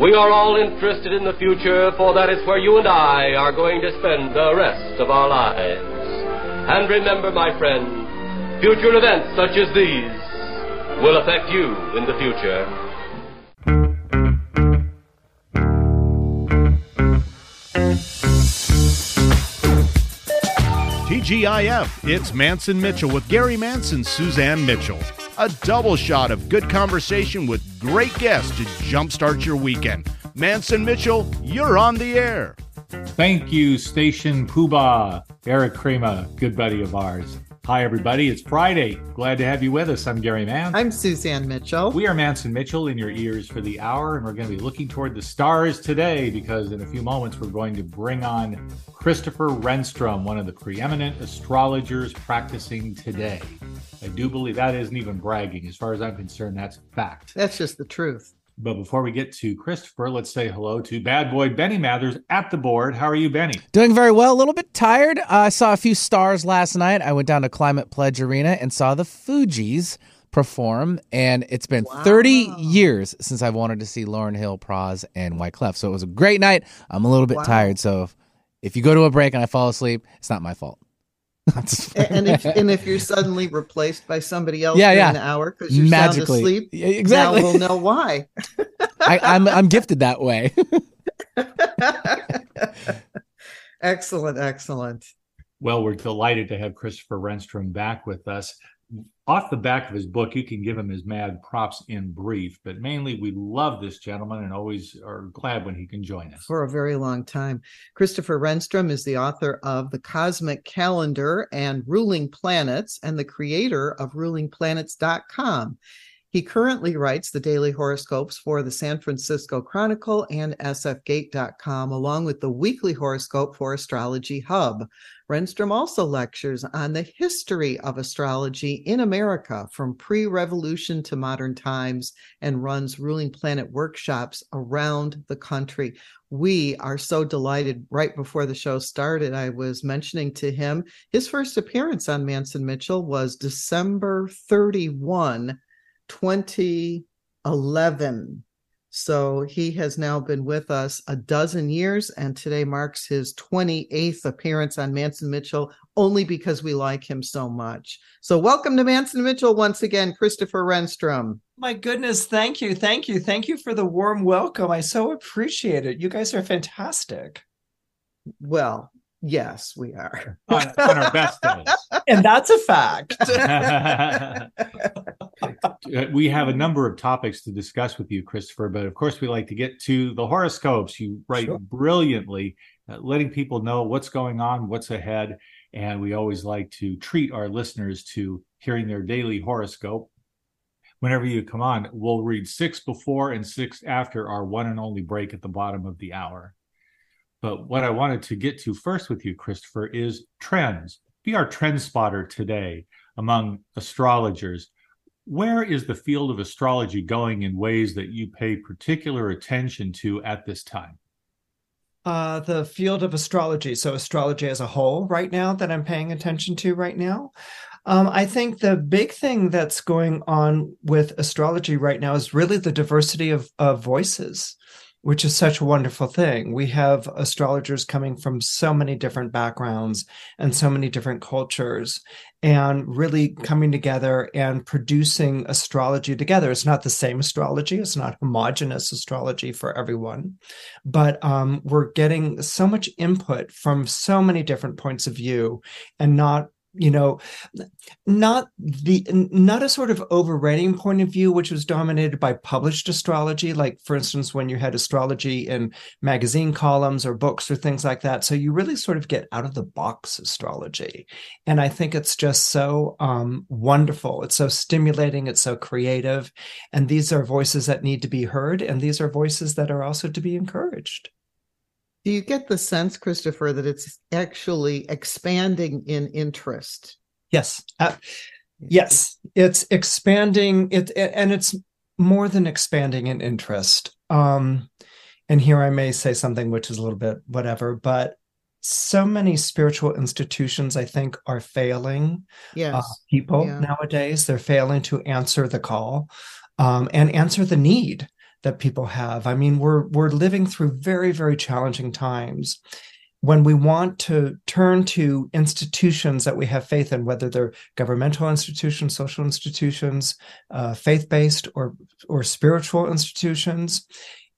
We are all interested in the future, for that is where you and I are going to spend the rest of our lives. And remember, my friend, future events such as these will affect you in the future. TGIF, it's Mantz and Mitchell with Gary Mantz and, Suzanne Mitchell. A double shot of good conversation with great guests to jumpstart your weekend. Mantz and Mitchell, you're on the air. Thank you, Station Poobah, Eric Krema, good buddy of ours. Hi, everybody. It's Friday. Glad to have you with us. I'm Gary Mantz. I'm Suzanne Mitchell. We are Mantz and Mitchell in your ears for the hour, and we're going to be looking toward the stars today because in a few moments we're going to bring on Christopher Renstrom, one of the preeminent astrologers practicing today. I do believe that isn't even bragging. As far as I'm concerned, that's fact. That's just the truth. But before we get to Christopher, let's say hello to bad boy Benny Mathers at the board. How are you, Benny? Doing very well. A little bit tired. Uh, I saw a few stars last night. I went down to Climate Pledge Arena and saw the Fugees perform. And it's been wow. 30 years since I've wanted to see Lauryn Hill, Pras, and Wyclef. So it was a great night. I'm a little bit wow. tired. So if, if you go to a break and I fall asleep, it's not my fault. and if and if you're suddenly replaced by somebody else yeah, yeah. an hour because you're magically sound asleep, yeah, exactly, now we'll know why. I, I'm I'm gifted that way. excellent, excellent. Well, we're delighted to have Christopher Renstrom back with us off the back of his book, you can give him his mad props in brief, but mainly we love this gentleman and always are glad when he can join us. For a very long time. Christopher Renstrom is the author of The Cosmic Calendar and Ruling Planets and the creator of rulingplanets.com. He currently writes the daily horoscopes for the San Francisco Chronicle and sfgate.com, along with the weekly horoscope for Astrology Hub. Renstrom also lectures on the history of astrology in America from pre revolution to modern times and runs ruling planet workshops around the country. We are so delighted. Right before the show started, I was mentioning to him his first appearance on Mantz and Mitchell was December 31, 2011. So he has now been with us a dozen years, and today marks his 28th appearance on Mantz and Mitchell, only because we like him so much. So, welcome to Mantz and Mitchell once again, Christopher Renstrom. My goodness, thank you, thank you, thank you for the warm welcome. I so appreciate it. You guys are fantastic. Well, Yes, we are. on, on, our best days. And that's a fact. we have a number of topics to discuss with you, Christopher, but of course, we like to get to the horoscopes. You write sure. brilliantly, uh, letting people know what's going on, what's ahead. And we always like to treat our listeners to hearing their daily horoscope. Whenever you come on, we'll read six before and six after our one and only break at the bottom of the hour. But what I wanted to get to first with you, Christopher, is trends. Be our trend spotter today among astrologers. Where is the field of astrology going in ways that you pay particular attention to at this time? Uh, the field of astrology, so astrology as a whole, right now, that I'm paying attention to right now. Um, I think the big thing that's going on with astrology right now is really the diversity of, of voices which is such a wonderful thing. We have astrologers coming from so many different backgrounds and so many different cultures and really coming together and producing astrology together. It's not the same astrology, it's not homogenous astrology for everyone, but um, we're getting so much input from so many different points of view and not you know not the not a sort of overriding point of view which was dominated by published astrology like for instance when you had astrology in magazine columns or books or things like that. So you really sort of get out of the box astrology. And i think it's just so um, wonderful. It's so stimulating. It's so creative. And these are voices that need to be heard. And these are voices that are also to be encouraged do you get the sense, Christopher, that it's actually expanding in interest? Yes. Uh, yes. It's expanding it and it's more than expanding in interest. Um, and here I may say something which is a little bit whatever, but so many spiritual institutions, I think, are failing yes. uh, people yeah. nowadays. They're failing to answer the call um, and answer the need that people have. I mean, we're we're living through very very challenging times. When we want to turn to institutions that we have faith in, whether they're governmental institutions, social institutions, uh, faith-based or or spiritual institutions,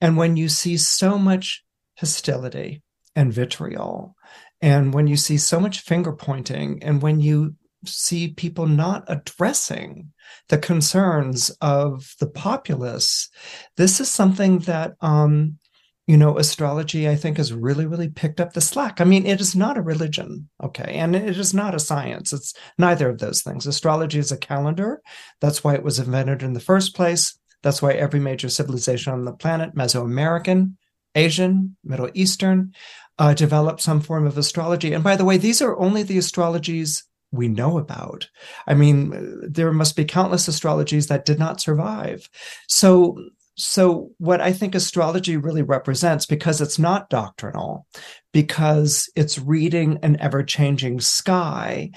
and when you see so much hostility and vitriol, and when you see so much finger pointing, and when you see people not addressing the concerns of the populace. This is something that, um, you know, astrology, I think, has really, really picked up the slack. I mean, it is not a religion, okay, and it is not a science. It's neither of those things. Astrology is a calendar. That's why it was invented in the first place. That's why every major civilization on the planet, Mesoamerican, Asian, Middle Eastern, uh, developed some form of astrology. And by the way, these are only the astrologies we know about. I mean, there must be countless astrologies that did not survive. So, so what I think astrology really represents, because it's not doctrinal, because it's reading an ever changing sky,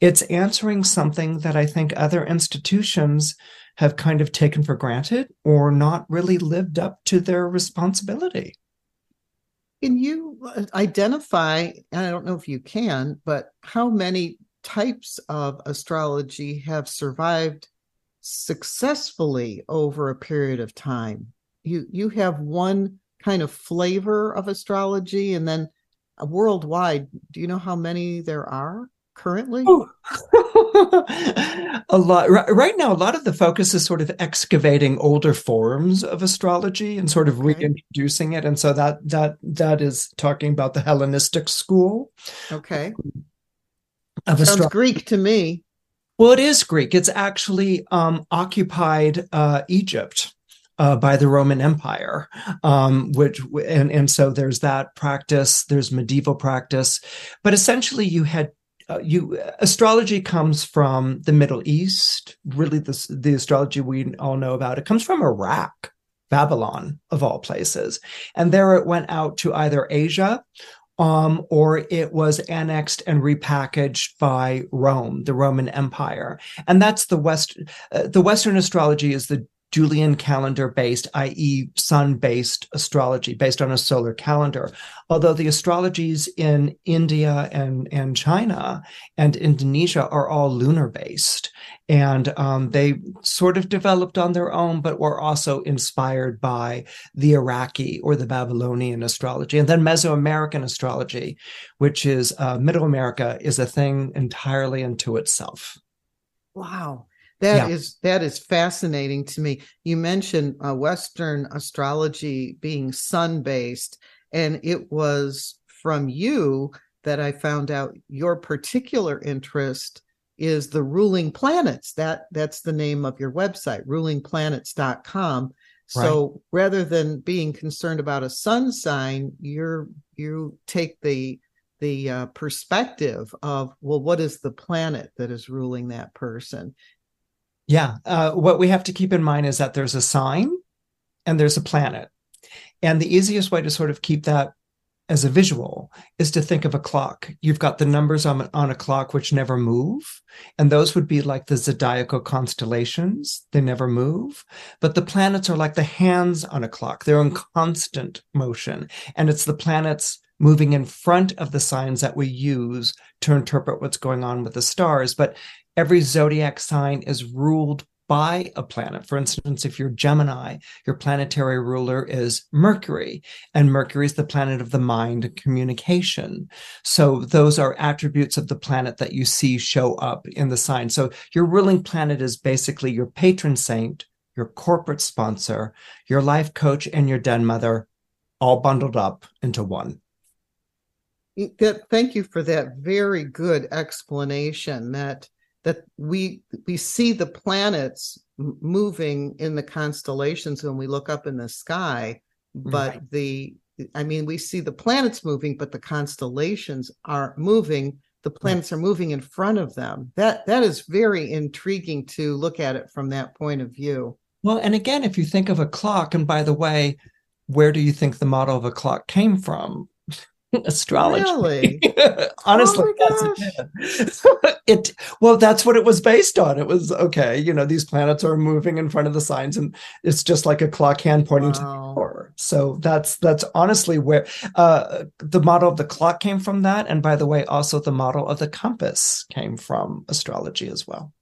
it's answering something that I think other institutions have kind of taken for granted or not really lived up to their responsibility. Can you uh, identify, I don't know if you can, but how many types of astrology have survived successfully over a period of time. You you have one kind of flavor of astrology and then worldwide, do you know how many there are currently? Oh. a lot right now a lot of the focus is sort of excavating older forms of astrology and sort of okay. reintroducing it and so that that that is talking about the hellenistic school okay of Sounds astrology. Greek to me. Well, it is Greek. It's actually um, occupied uh, Egypt. Uh, by the Roman Empire, um, which and and so there's that practice. There's medieval practice, but essentially you had uh, you astrology comes from the Middle East. Really, the the astrology we all know about it comes from Iraq, Babylon of all places, and there it went out to either Asia um, or it was annexed and repackaged by Rome, the Roman Empire, and that's the West. Uh, the Western astrology is the Julian calendar based, i.e., sun based astrology based on a solar calendar. Although the astrologies in India and, and China and Indonesia are all lunar based. And um, they sort of developed on their own, but were also inspired by the Iraqi or the Babylonian astrology. And then Mesoamerican astrology, which is uh, Middle America, is a thing entirely unto itself. Wow. That yeah. is that is fascinating to me. You mentioned uh, Western astrology being sun based, and it was from you that I found out your particular interest is the ruling planets. That that's the name of your website, rulingplanets.com. So right. rather than being concerned about a sun sign, you're you take the the uh, perspective of well, what is the planet that is ruling that person? Yeah. Uh, what we have to keep in mind is that there's a sign and there's a planet. And the easiest way to sort of keep that as a visual is to think of a clock. You've got the numbers on, on a clock which never move. And those would be like the zodiacal constellations. They never move. But the planets are like the hands on a clock. They're in constant motion. And it's the planets moving in front of the signs that we use to interpret what's going on with the stars. But every zodiac sign is ruled by a planet. For instance, if you're Gemini, your planetary ruler is Mercury, and Mercury is the planet of the mind and communication. So those are attributes of the planet that you see show up in the sign. So your ruling planet is basically your patron saint, your corporate sponsor, your life coach, and your den mother, all bundled up into one. That, thank you for that very good explanation. That that we we see the planets moving in the constellations when we look up in the sky but right. the i mean we see the planets moving but the constellations are moving the planets right. are moving in front of them that that is very intriguing to look at it from that point of view well and again if you think of a clock and by the way where do you think the model of a clock came from astrology. Really? Honestly, Oh that's it. it. Well, that's what it was based on. It was okay. You know, these planets are moving in front of the signs, and it's just like a clock hand pointing to the Wow. hour. So that's that's honestly where uh, the model of the clock came from. That, and by the way, also the model of the compass came from astrology as well.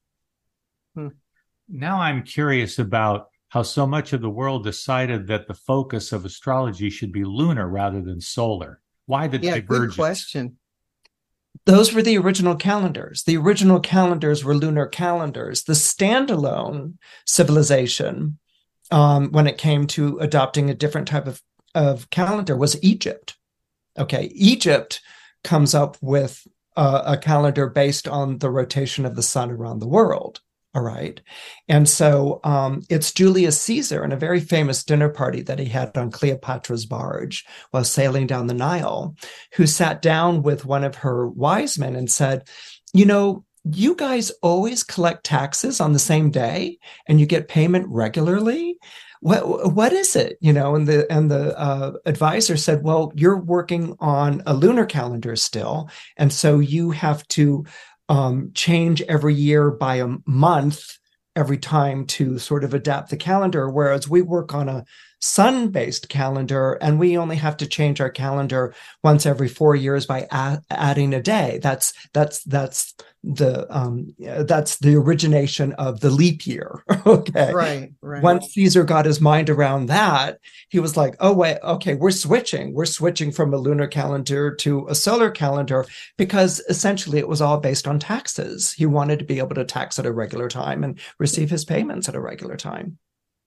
Now I'm curious about how so much of the world decided that the focus of astrology should be lunar rather than solar. Why the Yeah, good question. those were the original calendars. The original calendars were lunar calendars. The standalone civilization, um, when it came to adopting a different type of, of calendar, was Egypt. Okay, Egypt comes up with uh, a calendar based on the rotation of the sun around the world. All right. And so um, it's Julius Caesar in a very famous dinner party that he had on Cleopatra's barge while sailing down the Nile, who sat down with one of her wise men and said, You know, you guys always collect taxes on the same day and you get payment regularly. What what is it? You know, and the and the uh, advisor said, "Well, you're working on a lunar calendar still, and so you have to um, change every year by a month every time to sort of adapt the calendar. Whereas we work on a sun based calendar and we only have to change our calendar once every four years by a- adding a day. That's that's that's the um that's the origination of the leap year okay Right, right. once Caesar got his mind around that, he was like, oh, wait, okay, we're switching. We're switching from a lunar calendar to a solar calendar because essentially it was all based on taxes. He wanted to be able to tax at a regular time and receive his payments at a regular time.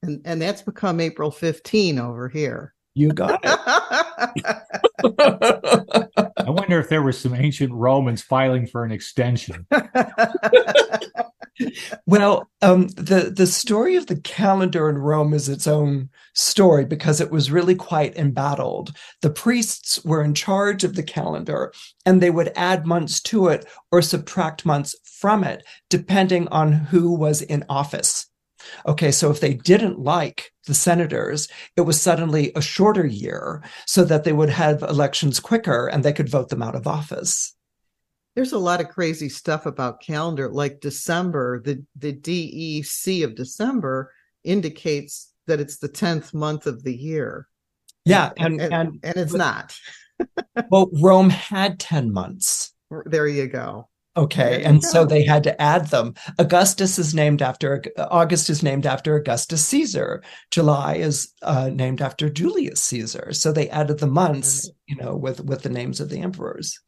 and, and that's become April 15 over here. You got it. I wonder if there were some ancient Romans filing for an extension. Well, um, the the story of the calendar in Rome is its own story because it was really quite embattled. The priests were in charge of the calendar, and they would add months to it or subtract months from it, depending on who was in office. Okay, so if they didn't like the senators, it was suddenly a shorter year so that they would have elections quicker and they could vote them out of office. There's a lot of crazy stuff about calendar, like December. The the DEC of December indicates that it's the tenth month of the year. Yeah, and and and, and, and it's not. well, Rome had 10 months. There you go. Okay, and so they had to add them. Augustus is named after August is named after Augustus Caesar. July is uh, named after Julius Caesar. So they added the months, you know, with with the names of the emperors.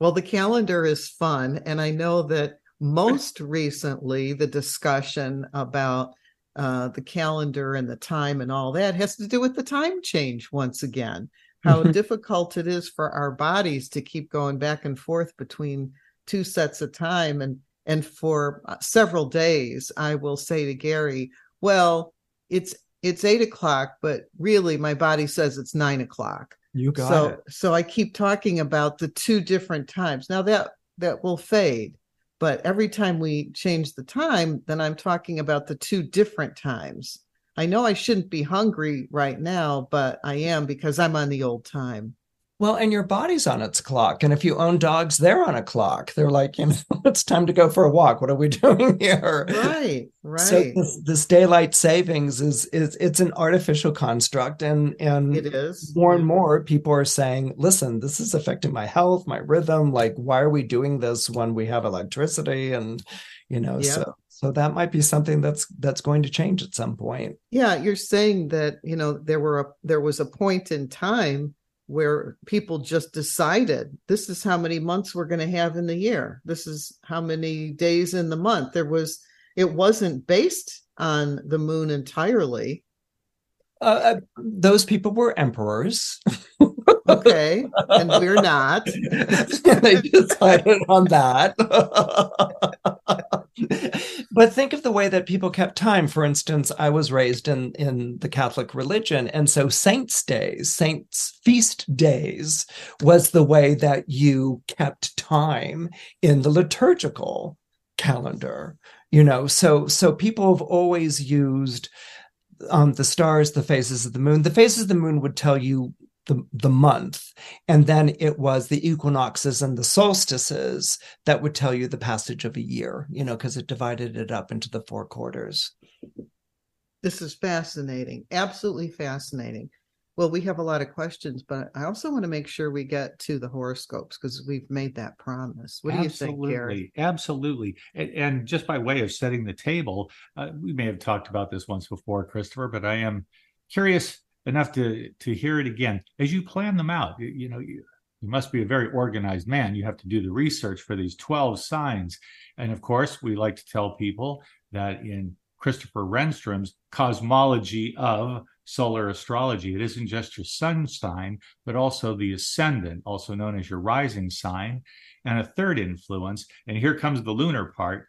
Well, the calendar is fun. And I know that most recently, the discussion about uh, the calendar and the time and all that has to do with the time change once again. How difficult it is for our bodies to keep going back and forth between two sets of time. And, and for uh, several days, I will say to Gary, well, it's it's eight o'clock, but really my body says it's nine o'clock You got so it. so i keep talking about the two different times now that that will fade but every time we change the time then i'm talking about the two different times i know i shouldn't be hungry right now but i am because i'm on the old time Well, and your body's on its clock. And if you own dogs, they're on a clock. They're like, you know, it's time to go for a walk. What are we doing here? right right So this, this daylight savings is is it's an artificial construct, and and it is more and more people are saying, listen, this is affecting my health, my rhythm. Like, why are we doing this when we have electricity? And you know, Yeah. so so that might be something that's that's going to change at some point. yeah you're saying that you know there were a there was a point in time where people just decided this is how many months we're going to have in the year this is how many days in the month there was it wasn't based on the moon entirely Uh, uh, those people were emperors. okay and we're not they decided on that. but think of the way that people kept time. For instance, I was raised in in the Catholic religion, and so saints' days, saints' feast days, was the way that you kept time in the liturgical calendar. You know, so so people have always used um, the stars, the phases of the moon. The phases of the moon would tell you the, the month. And then it was the equinoxes and the solstices that would tell you the passage of a year, you know, because it divided it up into the four quarters. This is fascinating. Absolutely fascinating. Well, we have a lot of questions, but I also want to make sure we get to the horoscopes because we've made that promise. What do Absolutely. you think, Gary? Absolutely. And, and just by way of setting the table, uh, we may have talked about this once before, Christopher, but I am curious enough to to hear it again as you plan them out. You, you know, you, you must be a very organized man. You have to do the research for these 12 signs. And of course, we like to tell people that in Christopher Renstrom's cosmology of solar astrology, it isn't just your sun sign, but also the ascendant, also known as your rising sign, and a third influence. And here comes the lunar part,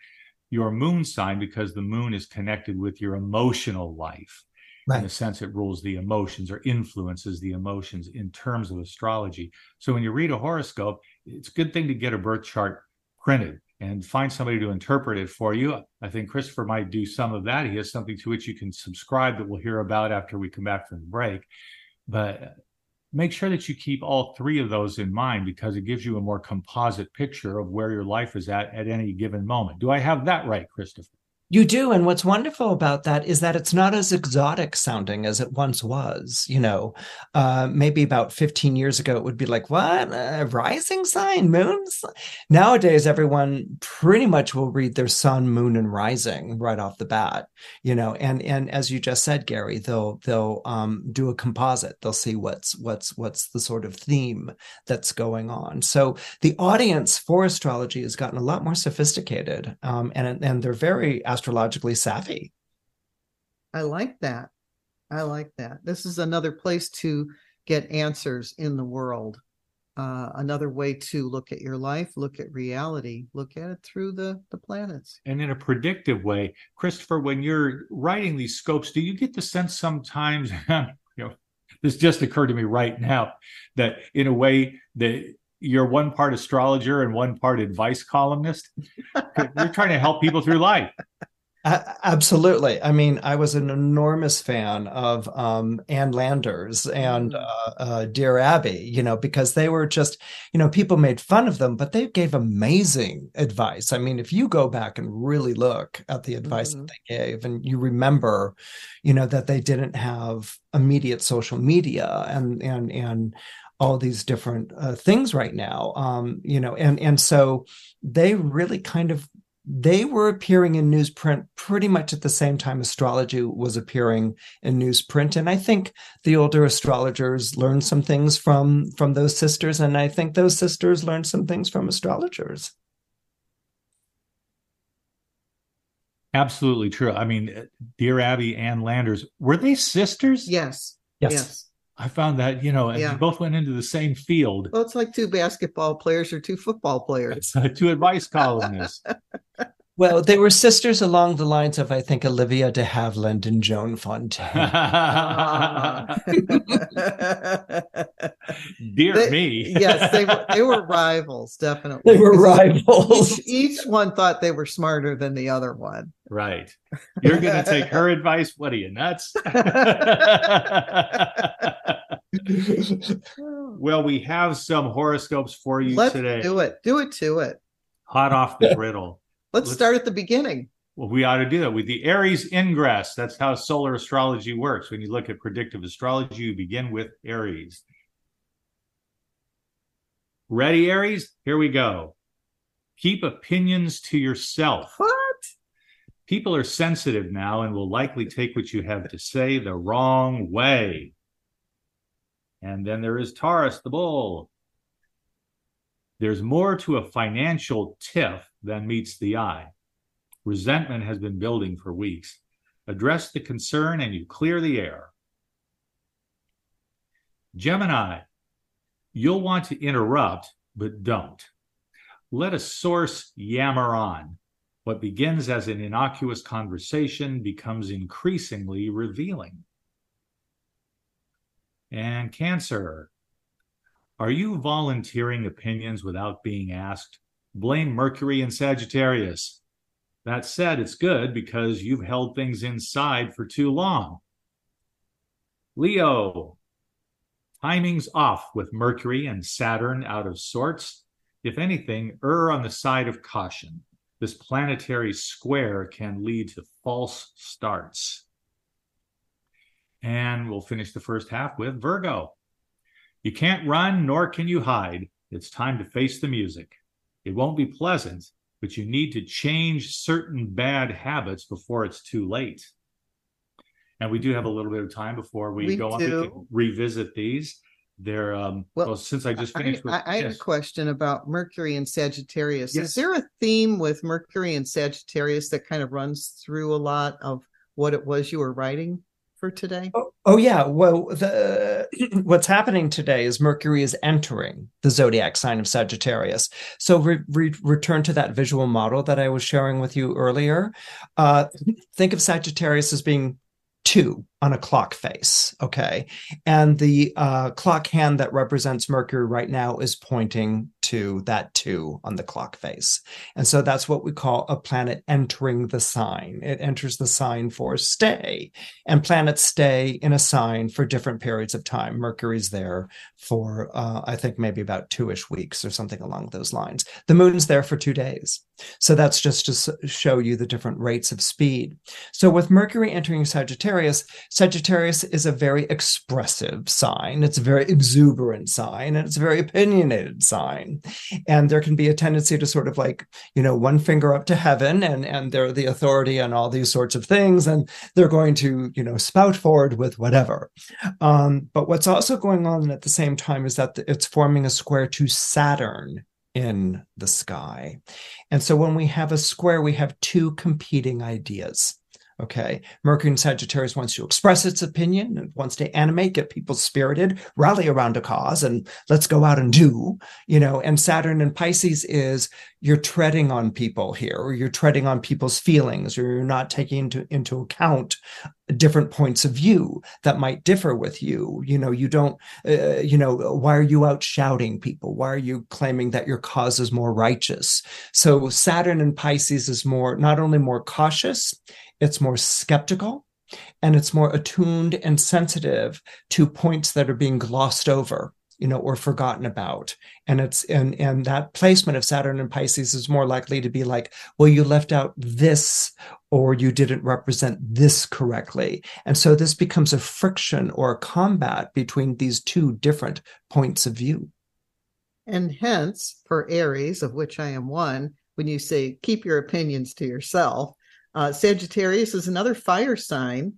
your moon sign, because the moon is connected with your emotional life right. in a sense it rules the emotions or influences the emotions in terms of astrology. So when you read a horoscope it's a good thing to get a birth chart printed and find somebody to interpret it for you. I think christopher might do some of that. He has something to which you can subscribe that we'll hear about after we come back from the break. But make sure that you keep all three of those in mind because it gives you a more composite picture of where your life is at at any given moment. Do i have that right christopher you do. And what's wonderful about that is that it's not as exotic sounding as it once was. You know, uh, maybe about 15 years ago, it would be like, what? A rising sign, moons? Nowadays, everyone pretty much will read their sun, moon, and rising right off the bat, you know, and, and as you just said, Gary, they'll, they'll um, do a composite. They'll see what's, what's, what's the sort of theme that's going on. So the audience for astrology has gotten a lot more sophisticated um, and, and they're very astrologically savvy. I like that. I like that. This is another place to get answers in the world. Uh, another way to look at your life, look at reality, look at it through the the planets. And in a predictive way, Christopher, when you're writing these scopes, do you get the sense sometimes, you know, this just occurred to me right now, that in a way that you're one part astrologer and one part advice columnist. you're trying to help people through life. Absolutely. I mean, I was an enormous fan of um, Ann Landers and mm. uh, uh, Dear Abby, you know, because they were just, you know, people made fun of them, but they gave amazing advice. I mean, if you go back and really look at the advice mm-hmm. that they gave and you remember, you know, that they didn't have immediate social media and, and, and, all these different uh, things right now um, you know and and so they really kind of they were appearing in newsprint pretty much at the same time astrology was appearing in newsprint. And i think the older astrologers learned some things from from those sisters and i think those sisters learned some things from astrologers. Absolutely true. I mean dear abby Ann Landers were they sisters? Yes. Yes, yes. I found that, you know, and yeah. both went into the same field. Well, it's like two basketball players or two football players. Uh, two advice columnists. Well, they were sisters along the lines of, I think, Olivia de Havilland and Joan Fontaine. Dear they, me. yes, they were, they were rivals, definitely. They were rivals. Each, each, one thought they were smarter than the other one. Right. You're going to take her advice? What are you, nuts? well, we have some horoscopes for you Let's today. Do it. Do it to it. Hot off the griddle. Let's, Let's start at the beginning. Well, we ought to do that with the Aries ingress. That's how solar astrology works. When you look at predictive astrology, you begin with Aries. Ready, Aries? Here we go. Keep opinions to yourself. What? People are sensitive now and will likely take what you have to say the wrong way. And then there is Taurus, the bull. There's more to a financial tiff than meets the eye. Resentment has been building for weeks. Address the concern and you clear the air. Gemini, you'll want to interrupt, but don't. Let a source yammer on. What begins as an innocuous conversation becomes increasingly revealing. And Cancer, are you volunteering opinions without being asked? blame Mercury and Sagittarius. That said, it's good because you've held things inside for too long. Leo, Timing's off with Mercury and Saturn out of sorts. If anything, err on the side of caution. This planetary square can lead to false starts. And we'll finish the first half with Virgo. You can't run, nor can you hide. It's time to face the music. It won't be pleasant, but you need to change certain bad habits before it's too late. And we do have a little bit of time before we, We go on to revisit these. They're um well, Well, since I just I, finished with I, I have yes. a question about Mercury and Sagittarius. Yes. Is there a theme with Mercury and Sagittarius that kind of runs through a lot of what it was you were writing for today? Oh, oh yeah. Well, the what's happening today is Mercury is entering the zodiac sign of Sagittarius. So re- re- return to that visual model that I was sharing with you earlier. Uh, think of Sagittarius as being two on a clock face. Okay, and the uh, clock hand that represents Mercury right now is pointing to that two on the clock face, and so that's what we call a planet entering the sign. It enters the sign for stay and planets stay in a sign for different periods of time. Mercury's there for, uh, I think, maybe about two ish weeks or something along those lines. The moon's there for two days. So that's just to show you the different rates of speed. So with Mercury entering Sagittarius, Sagittarius is a very expressive sign. It's a very exuberant sign and it's a very opinionated sign. And there can be a tendency to sort of like, you know, one finger up to heaven and, and they're the authority on all these sorts of things. And they're going to, you know, spout forward with whatever. Um, but what's also going on at the same time is that it's forming a square to Saturn in the sky. And so when we have a square, we have two competing ideas. Okay. Mercury in Sagittarius wants to express its opinion and wants to animate, get people spirited, rally around a cause, and let's go out and do, you know. And Saturn in Pisces is you're treading on people here, or you're treading on people's feelings, or you're not taking into, into account different points of view that might differ with you. You know, you don't, uh, you know, why are you out shouting people? Why are you claiming that your cause is more righteous? So Saturn in Pisces is more, not only more cautious, it's more skeptical and it's more attuned and sensitive to points that are being glossed over you know or forgotten about. And it's and and that placement of saturn and pisces is more likely to be like well you left out this or you didn't represent this correctly. And so this becomes a friction or a combat between these two different points of view. And hence, for Aries, of which I am one, when you say keep your opinions to yourself, uh, Sagittarius is another fire sign.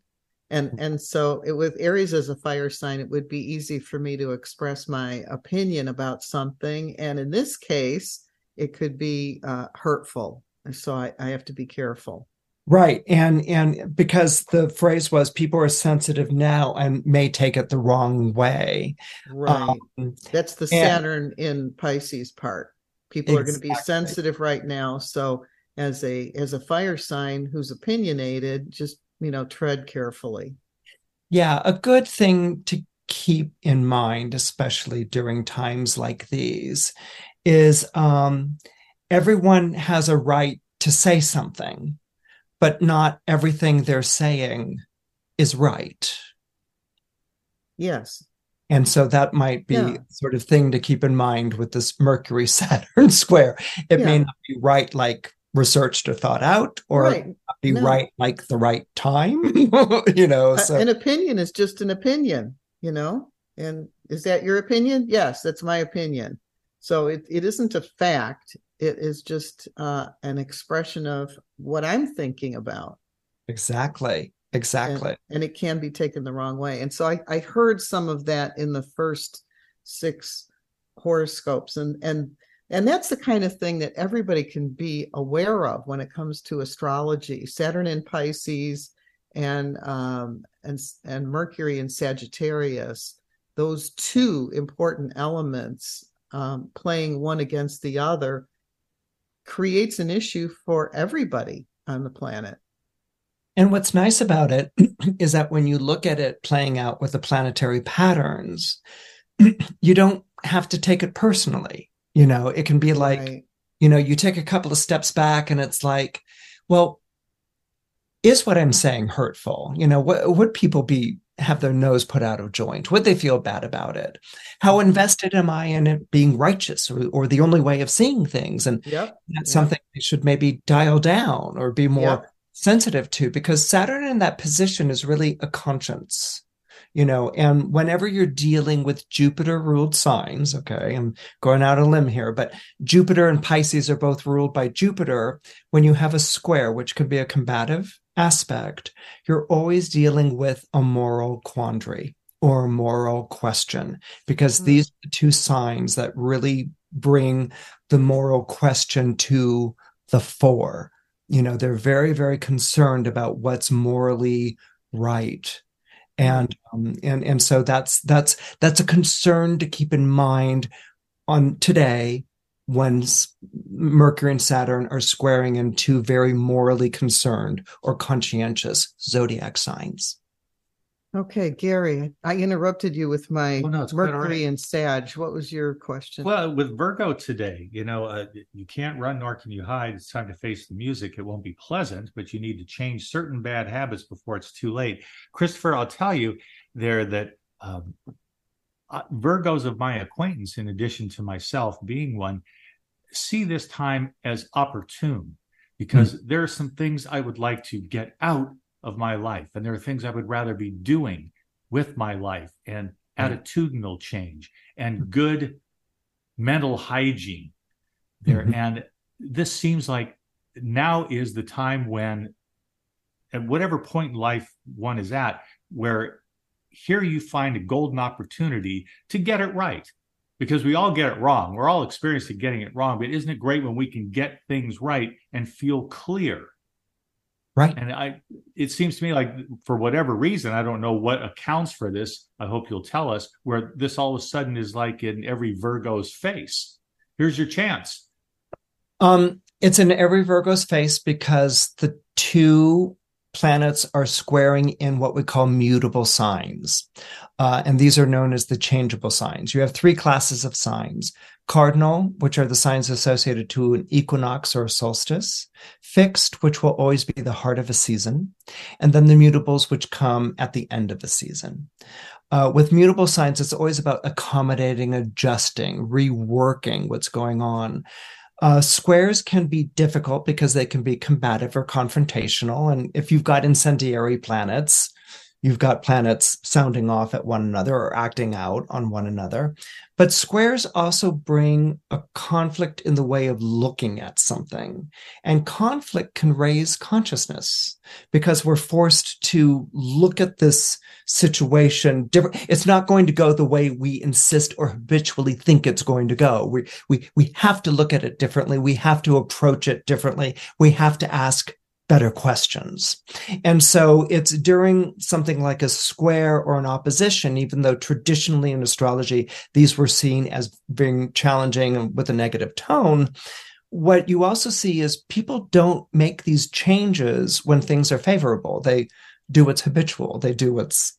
And and so it, with Aries as a fire sign, it would be easy for me to express my opinion about something. And in this case, it could be uh, hurtful. So I, I have to be careful. Right. And and because the phrase was people are sensitive now and may take it the wrong way. Right. Um, That's the and- Saturn in Pisces part. People are going to be sensitive right now. So as a as a fire sign who's opinionated, just you know, tread carefully. Yeah, a good thing to keep in mind, especially during times like these, is um, everyone has a right to say something, but not everything they're saying is right. Yes. And so that might be Yeah. sort of thing to keep in mind with this Mercury Saturn square. It may Yeah. not be right like researched or thought out, or right. be No. right like the right time. you know, so An opinion is just an opinion, you know? And is that your opinion? Yes, that's my opinion. So it, it isn't a fact. It is just uh, an expression of what I'm thinking about. exactly. Exactly. and, and it can be taken the wrong way. And so I, I heard some of that in the first six horoscopes, and and and that's the kind of thing that everybody can be aware of when it comes to astrology. Saturn in Pisces and um and and Mercury in Sagittarius, those two important elements um, playing one against the other creates an issue for everybody on the planet. And what's nice about it is that when you look at it playing out with the planetary patterns, you don't have to take it personally. You know, it can be like, Right. you know, you take a couple of steps back and it's like, well, is what I'm saying hurtful? You know, what would people be have their nose put out of joint? Would they feel bad about it? How mm-hmm. invested am I in it being righteous or, or the only way of seeing things? And Yep. that's Yep. something they should maybe dial down or be more Yep. sensitive to because Saturn in that position is really a conscience. You know, and whenever you're dealing with Jupiter ruled signs, okay, I'm going out a limb here, but Jupiter and Pisces are both ruled by Jupiter. When you have a square, which could be a combative aspect, you're always dealing with a moral quandary or a moral question because Mm. these are the two signs that really bring the moral question to the fore. You know, they're very, very concerned about what's morally right. And um, and and so that's that's that's a concern to keep in mind on today when Mercury and Saturn are squaring in two very morally concerned or conscientious zodiac signs. Okay, Gary, I interrupted you with my Oh, no, it's quite all Mercury right. and Sag. What was your question? Well, with Virgo today, you know, uh, you can't run nor can you hide. It's time to face the music. It won't be pleasant, but you need to change certain bad habits before it's too late. Christopher, I'll tell you there that um, uh, Virgos of my acquaintance, in addition to myself being one, see this time as opportune because there are some things I would like to get out of my life, and there are things I would rather be doing with my life, and attitudinal change and good mental hygiene there. Mhm. And this seems like now is the time when, at whatever point in life one is at, where here you find a golden opportunity to get it right. Because we all get it wrong. We're all experienced at getting it wrong. But isn't it great when we can get things right and feel clear? Right. And I, it seems to me like for whatever reason, I don't know what accounts for this. I hope you'll tell us where this all of a sudden is like in every Virgo's face. Here's your chance. Um, it's in every Virgo's face because the two planets are squaring in what we call mutable signs. Uh, and these are known as the changeable signs. You have three classes of signs cardinal, which are the signs associated to an equinox or solstice, fixed, which will always be the heart of a season, and then the mutables, which come at the end of a season. Uh, with mutable signs, it's always about accommodating, adjusting, reworking what's going on. Uh, squares can be difficult because they can be combative or confrontational. And if you've got incendiary planets, you've got planets sounding off at one another or acting out on one another. But squares also bring a conflict in the way of looking at something. And conflict can raise consciousness because we're forced to look at this situation different. It's not going to go the way we insist or habitually think it's going to go. We, we, we have to look at it differently. We have to approach it differently. We have to ask better questions. And so it's during something like a square or an opposition, even though traditionally in astrology, these were seen as being challenging and with a negative tone. What you also see is people don't make these changes when things are favorable. They do what's habitual. They do what's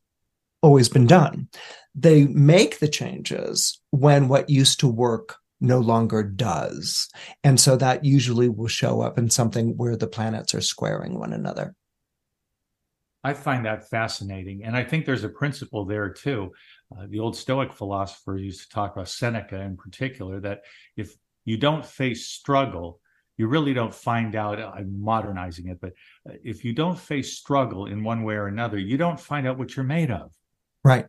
always been done. They make the changes when what used to work no longer does. And so that usually will show up in something where the planets are squaring one another. I find that fascinating. And I think there's a principle there too. Uh, the old Stoic philosopher used to talk about Seneca in particular that if you don't face struggle, you really don't find out. I'm modernizing it, but uh, if you don't face struggle in one way or another, you don't find out what you're made of. Right,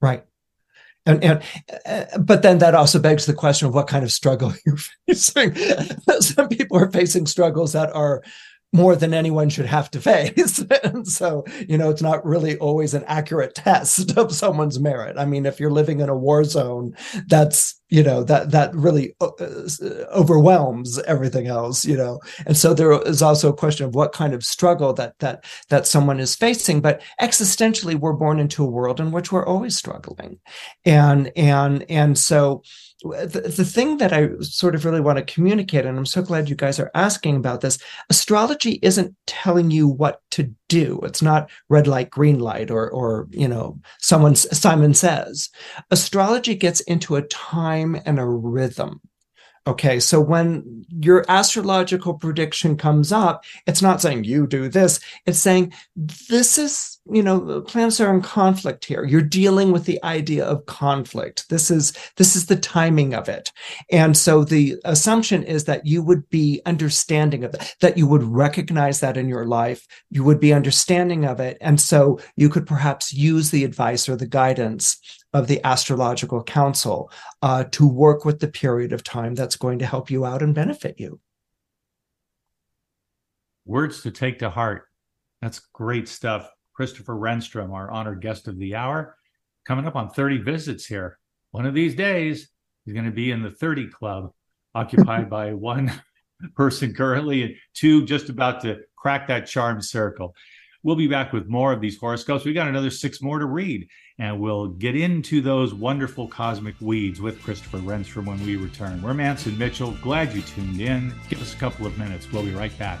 right. And, and uh, but then that also begs the question of what kind of struggle you're facing. Some people are facing struggles that are more than anyone should have to face. and so, you know, it's not really always an accurate test of someone's merit. I mean, if you're living in a war zone, that's, you know, that that really uh, overwhelms everything else, you know. And so there is also a question of what kind of struggle that that that someone is facing, but existentially we're born into a world in which we're always struggling. And and and so the, the thing that I sort of really want to communicate, and I'm so glad you guys are asking about this, astrology isn't telling you what to do. It's not red light, green light, or or you know, someone Simon says. Astrology gets into a time and a rhythm. Okay, so when your astrological prediction comes up, it's not saying you do this, it's saying this is you know, planets are in conflict here. You're dealing with the idea of conflict. This is this is the timing of it. And so the assumption is that you would be understanding of it, that you would recognize that in your life, you would be understanding of it. And so you could perhaps use the advice or the guidance of the astrological counsel uh, to work with the period of time that's going to help you out and benefit you. Words to take to heart. That's great stuff. Christopher Renstrom, our honored guest of the hour, coming up on 30 visits here. One of these days, he's going to be in the 30 club, occupied by one person currently and two just about to crack that charm circle. We'll be back with more of these horoscopes. We got another six more to read, and we'll get into those wonderful cosmic weeds with Christopher Renstrom when we return. We're Mantz and Mitchell. Glad you tuned in. Give us a couple of minutes. We'll be right back.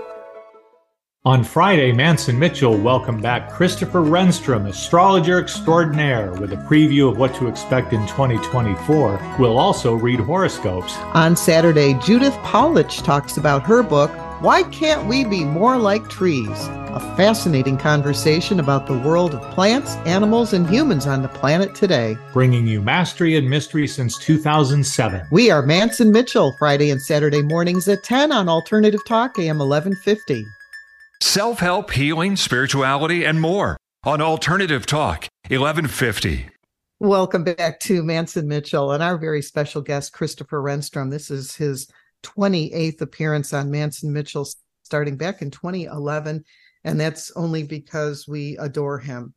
On Friday, Mantz and Mitchell welcomed back Christopher Renstrom, astrologer extraordinaire, with a preview of what to expect in 2024. We'll also read horoscopes. On Saturday, Judith Paulich talks about her book, Why Can't We Be More Like Trees? A fascinating conversation about the world of plants, animals, and humans on the planet today. Bringing you mastery and mystery since 2007. We are Mantz and Mitchell, Friday and Saturday mornings at 10 on Alternative Talk, AM 1150 self help, healing, spirituality, and more on Alternative Talk, 1150. Welcome back to Mantz and Mitchell and our very special guest, Christopher Renstrom. This is his 28th appearance on Mantz and Mitchell, starting back in 2011. And that's only because we adore him.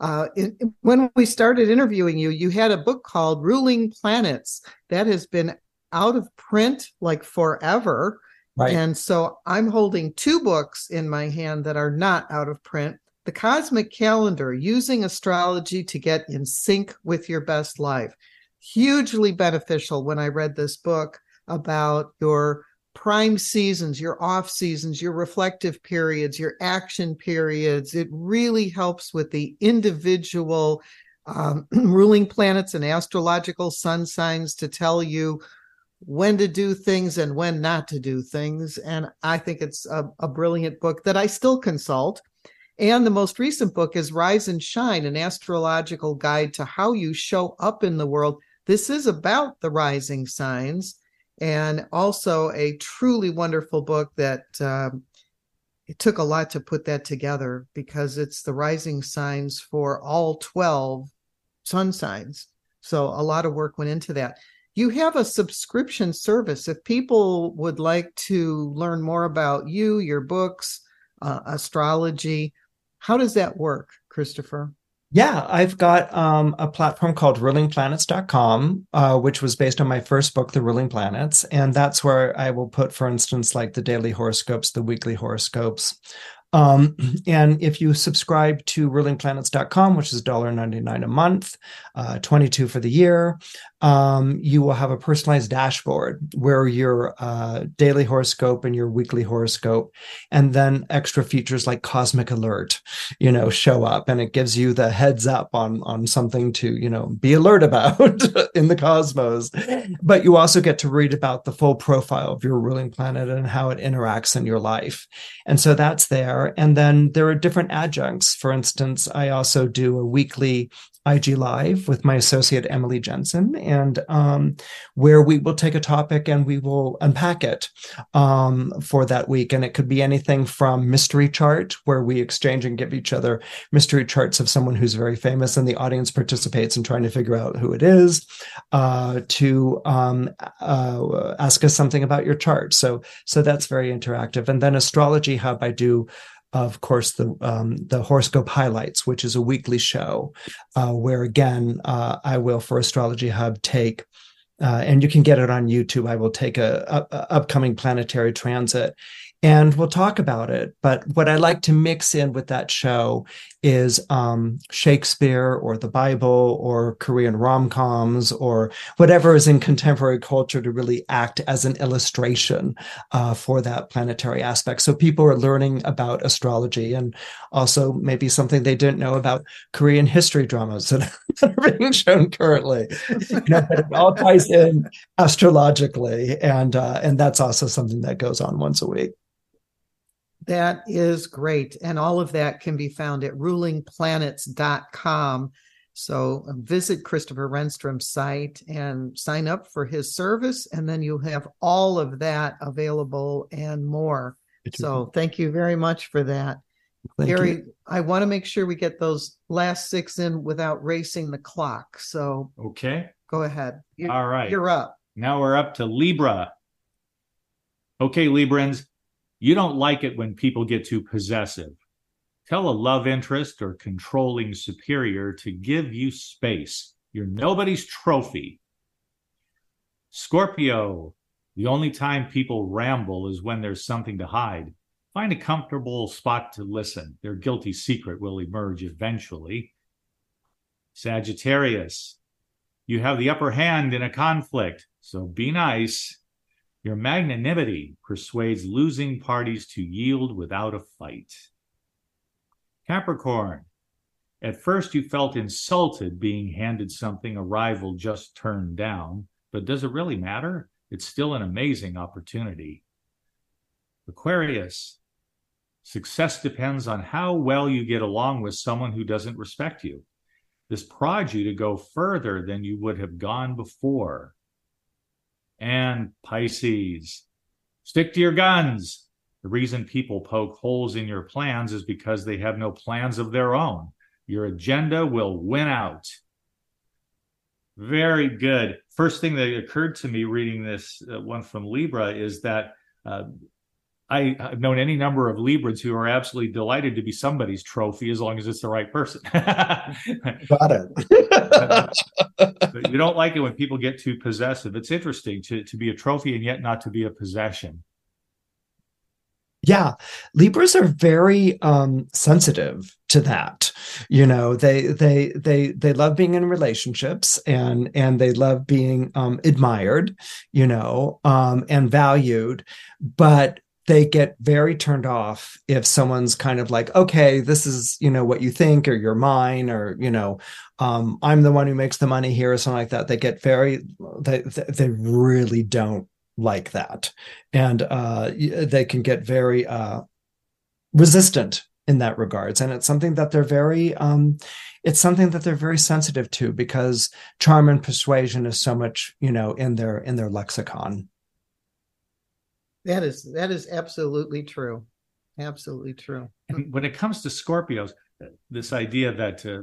Uh, in, when we started interviewing you, you had a book called Ruling Planets that has been out of print like forever. Right. And so I'm holding two books in my hand that are not out of print. The Cosmic Calendar, using astrology to get in sync with your best life. Hugely beneficial when I read this book about your prime seasons, your off seasons, your reflective periods, your action periods. It really helps with the individual um, ruling planets and astrological sun signs to tell you when to do things and when not to do things. And I think it's a, a, brilliant book that I still consult. And the most recent book is Rise and Shine, an astrological guide to how you show up in the world. This is about the rising signs and also a truly wonderful book that um, it took a lot to put that together because it's the rising signs for all 12 sun signs. So a lot of work went into that you have a subscription service. If people would like to learn more about you, your books, uh, astrology, how does that work, Christopher? Yeah, I've got um, a platform called rulingplanets.com, uh, which was based on my first book, The Ruling Planets. And that's where I will put, for instance, like the daily horoscopes, the weekly horoscopes. Um, and if you subscribe to rulingplanets.com, which is $1.99 a month, uh, 22 for the year, um, you will have a personalized dashboard where your uh, daily horoscope and your weekly horoscope, and then extra features like Cosmic Alert, you know, show up, and it gives you the heads up on on something to you know be alert about in the cosmos. But you also get to read about the full profile of your ruling planet and how it interacts in your life, and so that's there. And then there are different adjuncts. For instance, I also do a weekly IG Live with my associate Emily Jensen, and um, where we will take a topic and we will unpack it um, for that week. And it could be anything from mystery chart, where we exchange and give each other mystery charts of someone who's very famous, and the audience participates in trying to figure out who it is, uh, to um, uh, ask us something about your chart. So, so that's very interactive. And then Astrology Hub, I do of course, the um, the horoscope highlights, which is a weekly show, uh, where again uh, I will for Astrology Hub take, uh, and you can get it on YouTube. I will take a, a, a upcoming planetary transit and we'll talk about it. But what I like to mix in with that show is um, Shakespeare or the Bible or Korean rom coms or whatever is in contemporary culture to really act as an illustration uh, for that planetary aspect. So people are learning about astrology and also maybe something they didn't know about Korean history dramas that are being shown currently. You know, but it all ties in astrologically, and uh, and that's also something that goes on once a week. That is great. And all of that can be found at rulingplanets.com. So uh, visit Christopher Renstrom's site and sign up for his service, and then you'll have all of that available and more. So thank you very much for that. Thank Gary, you. I want to make sure we get those last six in without racing the clock. So Okay. go ahead. You- All right. You're up. Now we're up to Libra. Okay, Librans, you don't like it when people get too possessive. Tell a love interest or controlling superior to give you space. You're nobody's trophy. Scorpio, the only time people ramble is when there's something to hide. Find a comfortable spot to listen. Their guilty secret will emerge eventually. Sagittarius, you have the upper hand in a conflict, so be nice. Your magnanimity persuades losing parties to yield without a fight. Capricorn, at first you felt insulted being handed something a rival just turned down, but does it really matter? It's still an amazing opportunity. Aquarius, success depends on how well you get along with someone who doesn't respect you. This prods you to go further than you would have gone before and Pisces. Stick to your guns. The reason people poke holes in your plans is because they have no plans of their own. Your agenda will win out. Very good. First thing that occurred to me reading this uh, one from Libra is that uh, I, have known any number of Librans who are absolutely delighted to be somebody's trophy as long as it's the right person. Got it. But you don't like it when people get too possessive. It's interesting to, to be a trophy and yet not to be a possession. Yeah, Libras are very um, sensitive to that. You know, they they they they love being in relationships and and they love being um, admired. You know, um, and valued, but they get very turned off if someone's kind of like okay this is you know what you think or you're mine or you know um, i'm the one who makes the money here or something like that. They get very they they really don't like that. And uh, they can get very uh, resistant in that regards. And it's something that they're very um, it's something that they're very sensitive to because charm and persuasion is so much you know in their in their lexicon That is that is absolutely true. Absolutely true. And when it comes to Scorpios, this idea that uh,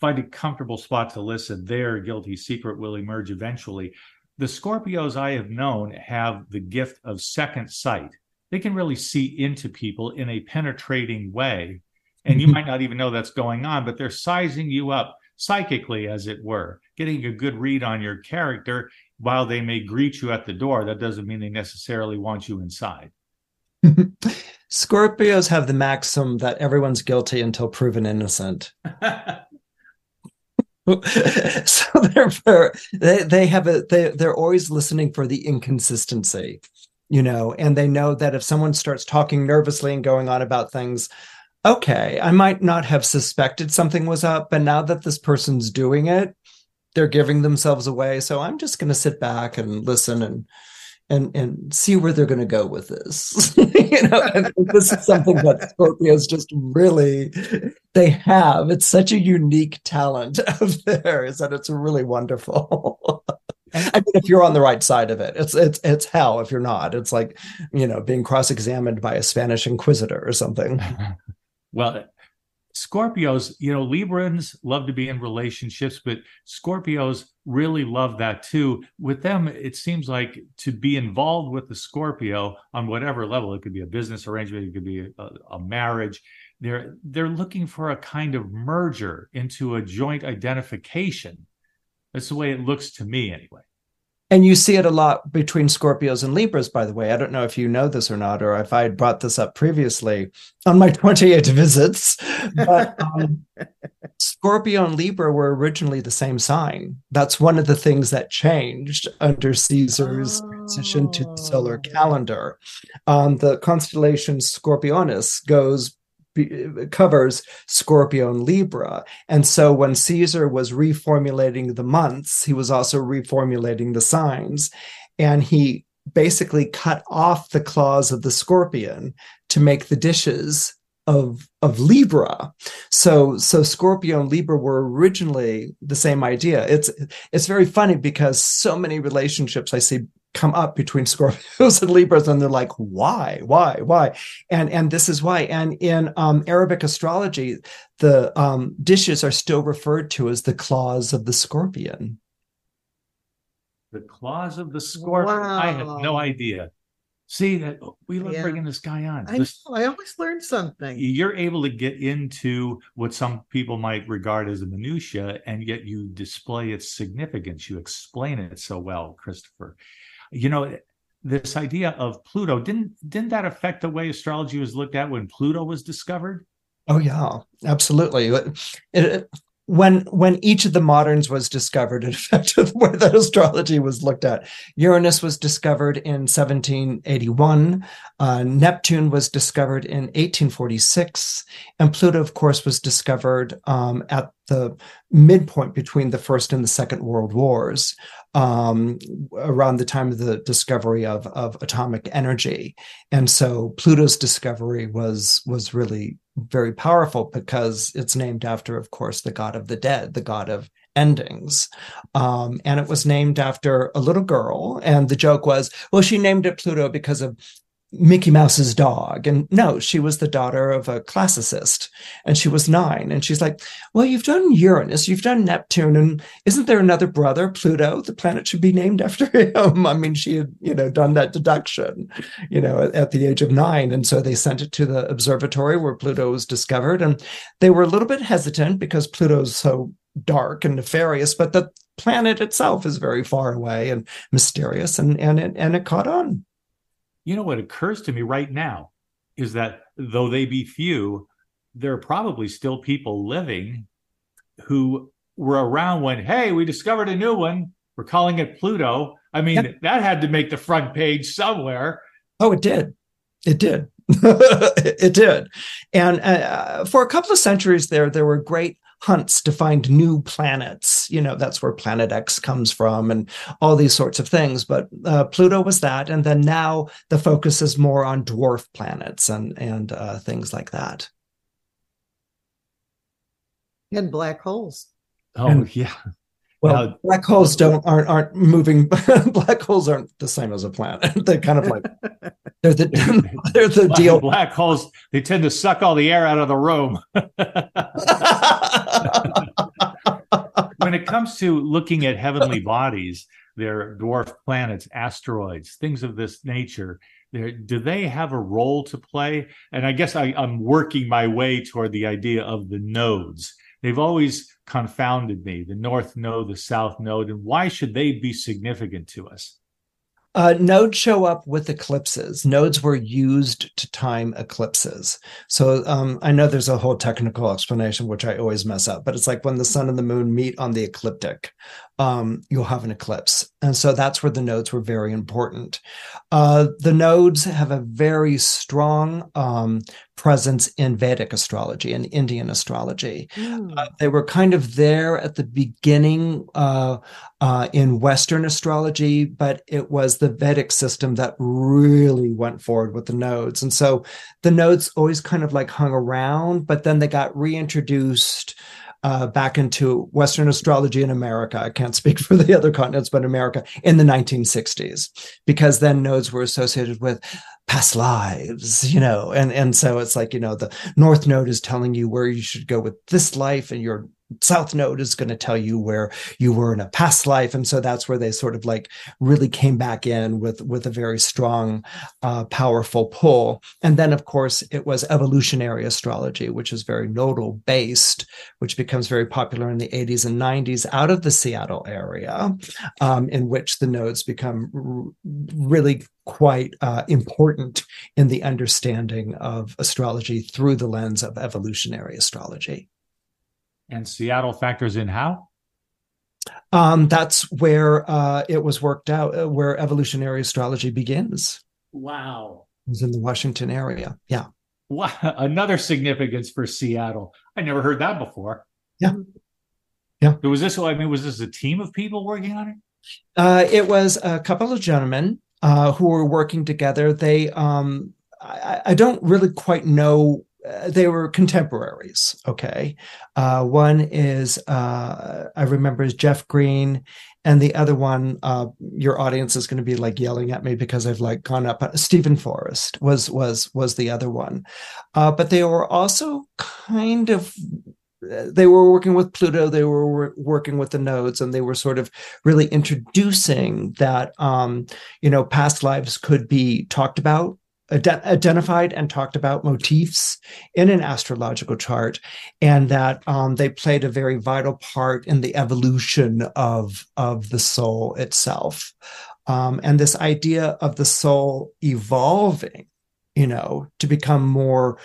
find a comfortable spot to listen, their guilty secret will emerge eventually. The Scorpios I have known have the gift of second sight. They can really see into people in a penetrating way. And you might not even know that's going on, but they're sizing you up psychically, as it were, getting a good read on your character while they may greet you at the door, that doesn't mean they necessarily want you inside. Scorpios have the maxim that everyone's guilty until proven innocent. so therefore they, they have a they, they're always listening for the inconsistency you know and they know that if someone starts talking nervously and going on about things okay i might not have suspected something was up but now that this person's doing it they're giving themselves away so i'm just going to sit back and listen and and and see where they're going to go with this. you know, this is something that Scorpios just really they have. It's such a unique talent of theirs, and it's really wonderful. I mean, if you're on the right side of it, it's it's it's hell if you're not. It's like you know being cross-examined by a Spanish inquisitor or something. well, Scorpios, you know, Librans love to be in relationships, but Scorpios really love that too. With them, it seems like to be involved with the Scorpio on whatever level, it could be a business arrangement, it could be a, a marriage. They're they're looking for a kind of merger into a joint identification. That's the way it looks to me, anyway. And you see it a lot between Scorpios and Libras, by the way. I don't know if you know this or not, or if I had brought this up previously on my 28 visits. But um, Scorpio and Libra were originally the same sign. That's one of the things that changed under Caesar's oh. transition to the solar oh. calendar. Um, the constellation Scorpionus goes covers Scorpio and Libra. And so when Caesar was reformulating the months, he was also reformulating the signs. And he basically cut off the claws of the scorpion to make the dishes of of Libra. So so Scorpio and Libra were originally the same idea. It's it's very funny because so many relationships I see come up between Scorpios and Libras, and they're like, why, why, why? And and this is why. And in um, Arabic astrology, the um, dishes are still referred to as the claws of the scorpion. The claws of the scorpion. Wow. I have no idea. See that we love yeah. bringing this guy on. I, this, know, I always learn something. You're able to get into what some people might regard as a minutia, and yet you display its significance. You explain it so well, Christopher you know this idea of pluto didn't didn't that affect the way astrology was looked at when pluto was discovered? Oh yeah absolutely. It, it, when when each of the moderns was discovered, it affected the way that astrology was looked at. Uranus was discovered in 1781. Uh, Neptune was discovered in 1846, and Pluto, of course, was discovered um, at the midpoint between the First and the Second World Wars, um, around the time of the discovery of, of atomic energy. And so Pluto's discovery was was really very powerful because it's named after, of course, the god of the dead, the god of endings. Um, and it was named after a little girl. And the joke was, well, she named it Pluto because of Mickey Mouse's dog. And no, she was the daughter of a classicist and she was nine. And she's like, Well, you've done Uranus, you've done Neptune, and isn't there another brother, Pluto? The planet should be named after him. I mean, she had, you know, done that deduction, you know, at, at the age of nine. And so they sent it to the observatory where Pluto was discovered. And they were a little bit hesitant because Pluto's so dark and nefarious, but the planet itself is very far away and mysterious and and it, and it caught on you know what occurs to me right now is that though they be few, there are probably still people living who were around when, hey, we discovered a new one. We're calling it Pluto. I mean, yep. that had to make the front page somewhere. Oh, it did. It did. it did. And uh, for a couple of centuries there, there were great hunts to find new planets. You know, that's where Planet X comes from and all these sorts of things. But uh, Pluto was that. And then now the focus is more on dwarf planets and, and uh, things like that. And black holes. Oh, and, yeah. Well, now, black holes don't aren't aren't moving. black holes aren't the same as a planet. They're kind of like they're the they're the black, deal. Black holes they tend to suck all the air out of the room. when it comes to looking at heavenly bodies, they're dwarf planets, asteroids, things of this nature. Do they have a role to play? And I guess I, I'm working my way toward the idea of the nodes. They've always confounded me the North Node, the South Node, and why should they be significant to us? Uh, nodes show up with eclipses. Nodes were used to time eclipses. So um, I know there's a whole technical explanation, which I always mess up, but it's like when the sun and the moon meet on the ecliptic, um, you'll have an eclipse. And so that's where the nodes were very important. Uh, the nodes have a very strong um, presence in Vedic astrology and Indian astrology. Mm. Uh, they were kind of there at the beginning uh, uh, in Western astrology, but it was the Vedic system that really went forward with the nodes. And so the nodes always kind of like hung around, but then they got reintroduced uh, back into Western astrology in America. I can't speak for the other continents, but America in the 1960s, because then nodes were associated with past lives, you know, and and so it's like you know the North Node is telling you where you should go with this life, and your south node is going to tell you where you were in a past life and so that's where they sort of like really came back in with with a very strong uh, powerful pull. And then of course it was evolutionary astrology which is very nodal based which becomes very popular in the 80s and 90s out of the seattle area um, in which the nodes become r- really quite uh, important in the understanding of astrology through the lens of evolutionary astrology and Seattle factors in how? Um, that's where uh, it was worked out, uh, where evolutionary astrology begins. Wow. It was in the Washington area. Yeah. Wow. Another significance for Seattle. I never heard that before. Yeah. Yeah. Was this, I mean, was this a team of people working on it? Uh, it was a couple of gentlemen uh, who were working together. They, um, I, I don't really quite know they were contemporaries. Okay, uh, one is uh, I remember is Jeff Green, and the other one, uh, your audience is going to be like yelling at me because I've like gone up. Steven Forrest was was was the other one, uh, but they were also kind of they were working with Pluto, they were working with the nodes, and they were sort of really introducing that um, you know past lives could be talked about identified and talked about motifs in an astrological chart, and that um, they played a very vital part in the evolution of, of the soul itself. Um, and this idea of the soul evolving, you know, to become more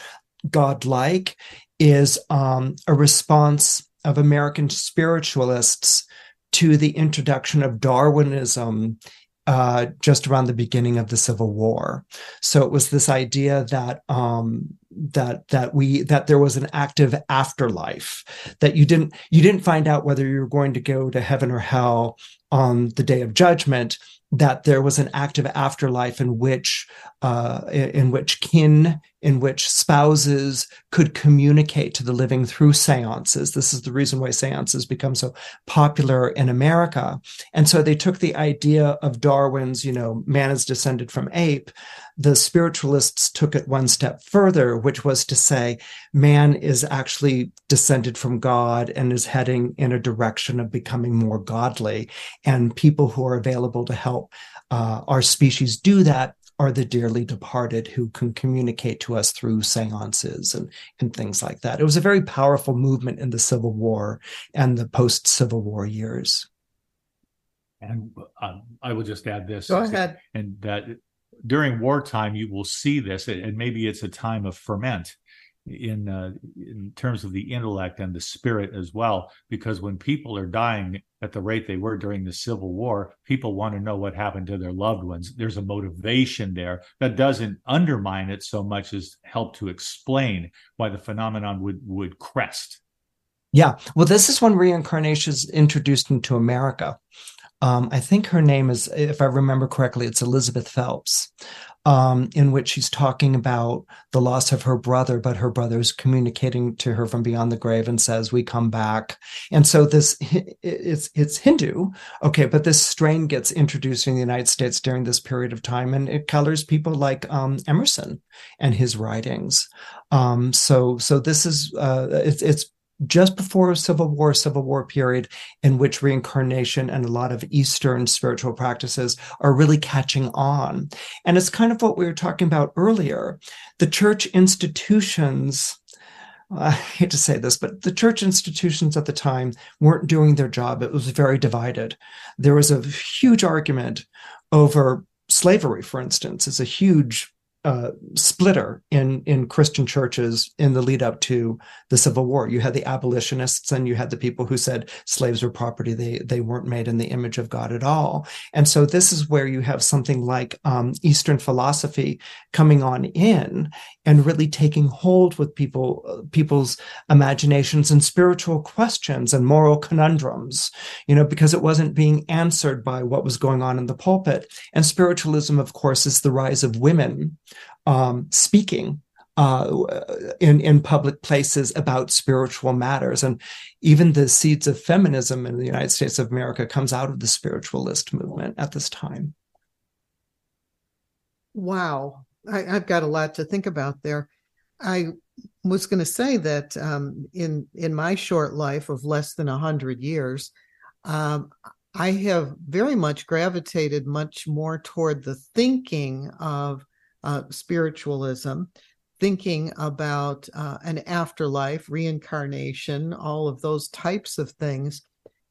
godlike is um, a response of American spiritualists to the introduction of Darwinism uh, just around the beginning of the Civil War. So it was this idea that um, that that we that there was an active afterlife that you didn't you didn't find out whether you were going to go to heaven or hell on the day of judgment that there was an active afterlife in which uh, in which kin in which spouses could communicate to the living through seances. This is the reason why seances become so popular in america. And so they took the idea of darwin's you know man is descended from ape. The spiritualists took it one step further, which was to say man is actually descended from God and is heading in a direction of becoming more godly. And people who are available to help uh, our species do that are the dearly departed who can communicate to us through seances and, and things like that. It was a very powerful movement in the Civil War and the post Civil War years. And um, I will just add this. Go ahead. And that during wartime, you will see this, and maybe it's a time of ferment in uh, in terms of the intellect and the spirit as well. Because when people are dying at the rate they were during the Civil War, people want to know what happened to their loved ones. There's a motivation there that doesn't undermine it so much as help to explain why the phenomenon would would crest. Yeah, well, this is when reincarnation is introduced into America. Um, I think her name is, if I remember correctly, it's Elizabeth Phelps, um, in which she's talking about the loss of her brother, but her brother's communicating to her from beyond the grave and says, "We come back." And so this it's it's Hindu, okay, but this strain gets introduced in the United States during this period of time, and it colors people like um, Emerson and his writings. Um, so so this is uh, it's it's just before Civil War, Civil War period, in which reincarnation and a lot of Eastern spiritual practices are really catching on. And it's kind of what we were talking about earlier. The church institutions, I hate to say this, but the church institutions at the time weren't doing their job. It was very divided. There was a huge argument over slavery, for instance, is a huge uh, splitter in in Christian churches in the lead up to the Civil War. You had the abolitionists and you had the people who said slaves were property; they they weren't made in the image of God at all. And so this is where you have something like um, Eastern philosophy coming on in and really taking hold with people uh, people's imaginations and spiritual questions and moral conundrums. You know, because it wasn't being answered by what was going on in the pulpit. And spiritualism, of course, is the rise of women um, speaking uh, in in public places about spiritual matters, and even the seeds of feminism in the United States of America comes out of the spiritualist movement at this time. Wow, I, have got a lot to think about there. I was going to say that um, in in my short life of less than a hundred years, um, I have very much gravitated much more toward the thinking of uh, spiritualism, thinking about uh, an afterlife, reincarnation, all of those types of things.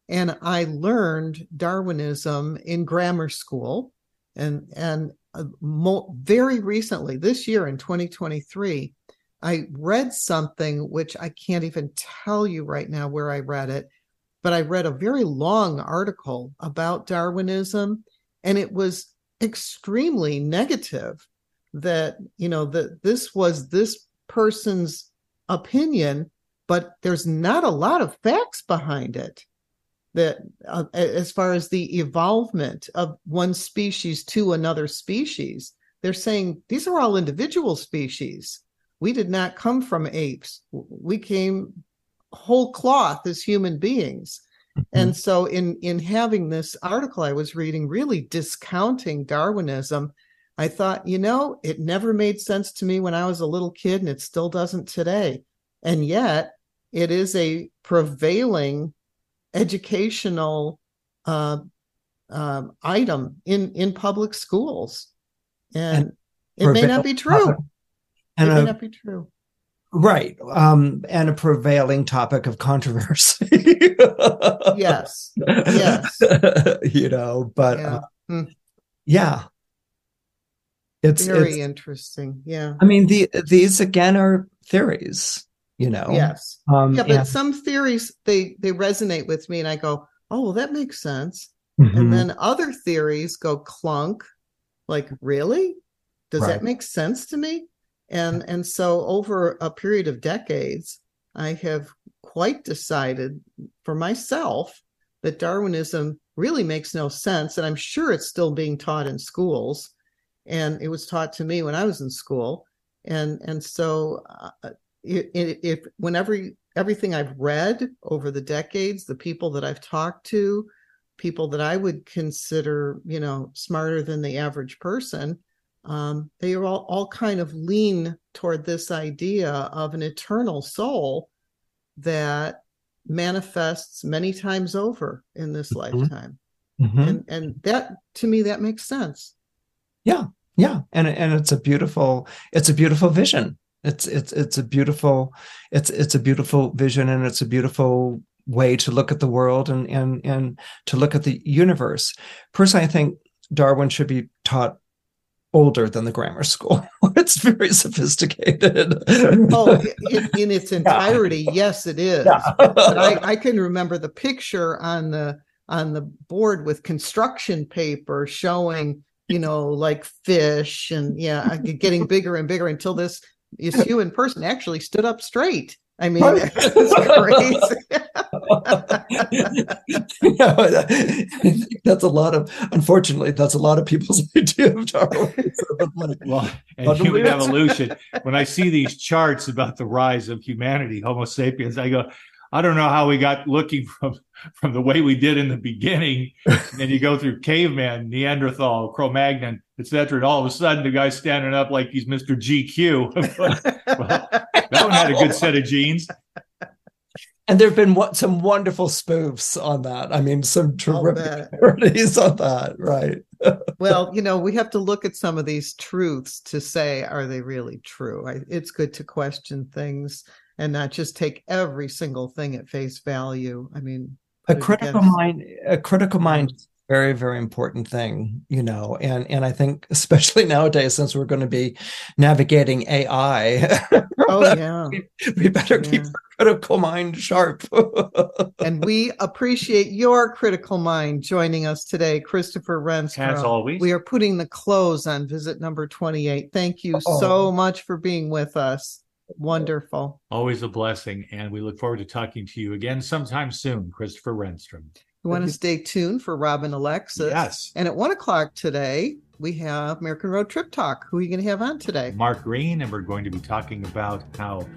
And I learned Darwinism in grammar school, and and uh, mo- very recently, this year in 2023, I read something which I can't even tell you right now where I read it, but I read a very long article about Darwinism, and it was extremely negative that you know that this was this person's opinion but there's not a lot of facts behind it that uh, as far as the evolvement of one species to another species. They're saying these are all individual species. We did not come from apes. We came whole cloth as human beings. Mm-hmm. and so in in having this article i was reading really discounting darwinism I thought, you know, it never made sense to me when I was a little kid, and it still doesn't today. And yet, it is a prevailing educational uh, uh, item in in public schools, and, and it may not be true. And it may not be true. Right. Um, and a prevailing topic of controversy. yes. Yes. you know, but yeah. Uh, hmm. yeah it's very it's, interesting. Yeah. I mean, the these again are theories, you know. Yes. Um, yeah, but some theories they they resonate with me, and I go, oh, well, that makes sense. Mm-hmm. And then other theories go clunk, like, really? Does right. that make sense to me? And and so over a period of decades, I have quite decided for myself that Darwinism really makes no sense, and I'm sure it's still being taught in schools and it was taught to me when I was in school. And and so, uh, if whenever everything I've read over the decades, the people that I've talked to, people that I would consider, you know, smarter than the average person, um, they are all, all kind of lean toward this idea of an eternal soul that manifests many times over in this mm-hmm. lifetime. Mm-hmm. And and that to me that makes sense. Yeah, yeah, and and it's a beautiful it's a beautiful vision. It's it's it's a beautiful it's it's a beautiful vision, and it's a beautiful way to look at the world and and and to look at the universe. Personally, I think Darwin should be taught older than the grammar school. it's very sophisticated. oh, in, in its entirety, yeah. yes, it is. Yeah. but I, I can remember the picture on the on the board with construction paper showing you know, like fish and yeah, getting bigger and bigger until this this human person actually stood up straight. I mean, it's crazy. that's a lot of, unfortunately, that's a lot of people's idea of Darwin. well, and human evolution. When I see these charts about the rise of humanity, Homo sapiens, I go, I don't know how we got looking from from the way we did in the beginning. and then you go through caveman, Neanderthal, Cro-Magnon, etc. And all of a sudden, the guy's standing up like he's Mr. GQ. well, that one had a good set of genes. And there have been what, some wonderful spoofs on that. I mean, some terrific parodies on that, right? well, you know, we have to look at some of these truths to say, are they really true? I, it's good to question things and not just take every single thing at face value. I mean, a critical against... mind, a critical mind is a very very important thing you know and and i think especially nowadays since we're going to be navigating ai oh yeah. we, we better yeah. keep our critical mind sharp. And we appreciate your critical mind joining us today christopher renstrom as always. We are putting the close on visit number 28 thank you oh. so much for being with us wonderful always a blessing and we look forward to talking to you again sometime soon christopher renstrom you want to stay tuned for Robin Alexis. Yes. And at one o'clock today, we have American Road Trip Talk. Who are you going to have on today? Mark Green, and we're going to be talking about how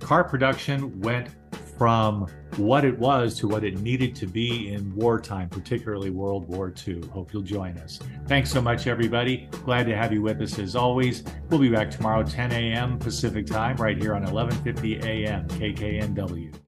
car production went from what it was to what it needed to be in wartime, particularly World War II. Hope you'll join us. Thanks so much, everybody. Glad to have you with us as always. We'll be back tomorrow, 10 a.m. Pacific time, right here on 1150 a.m. KKNW.